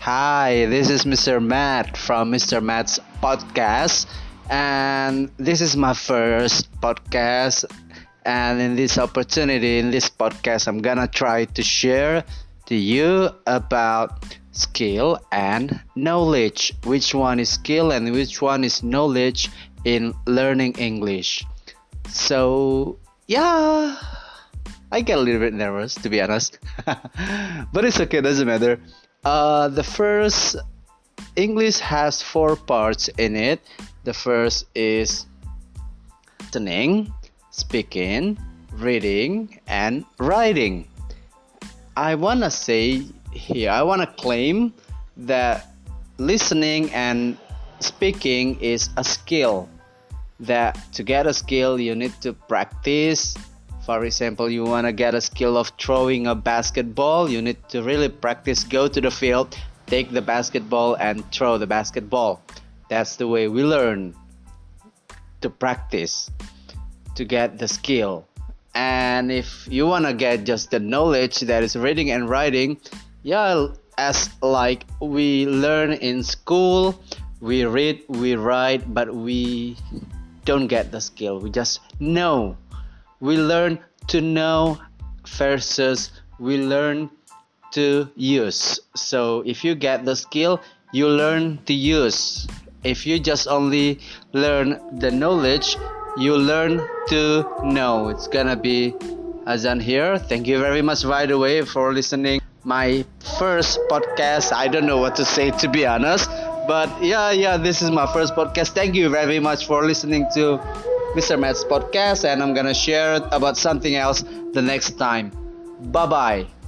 Hi, this is Mr. Matt from Mr. Matt's podcast, and this is my first podcast. And in this opportunity, in this podcast, I'm gonna try to share to you about skill and knowledge. Which one is skill and which one is knowledge in learning English? So, yeah. I get a little bit nervous to be honest, but it's okay, doesn't matter. Uh, the first English has four parts in it. The first is listening, speaking, reading, and writing. I wanna say here, I wanna claim that listening and speaking is a skill. That to get a skill, you need to practice for example, you want to get a skill of throwing a basketball, you need to really practice, go to the field, take the basketball, and throw the basketball. That's the way we learn to practice to get the skill. And if you want to get just the knowledge that is reading and writing, yeah, as like we learn in school, we read, we write, but we don't get the skill. We just know we learn to know versus we learn to use. So if you get the skill, you learn to use. If you just only learn the knowledge, you learn to know. It's gonna be Azan here. Thank you very much, by the way, for listening. My first podcast. I don't know what to say to be honest, but yeah, yeah, this is my first podcast. Thank you very much for listening to Mr. Matt's podcast, and I'm gonna share about something else the next time. Bye bye.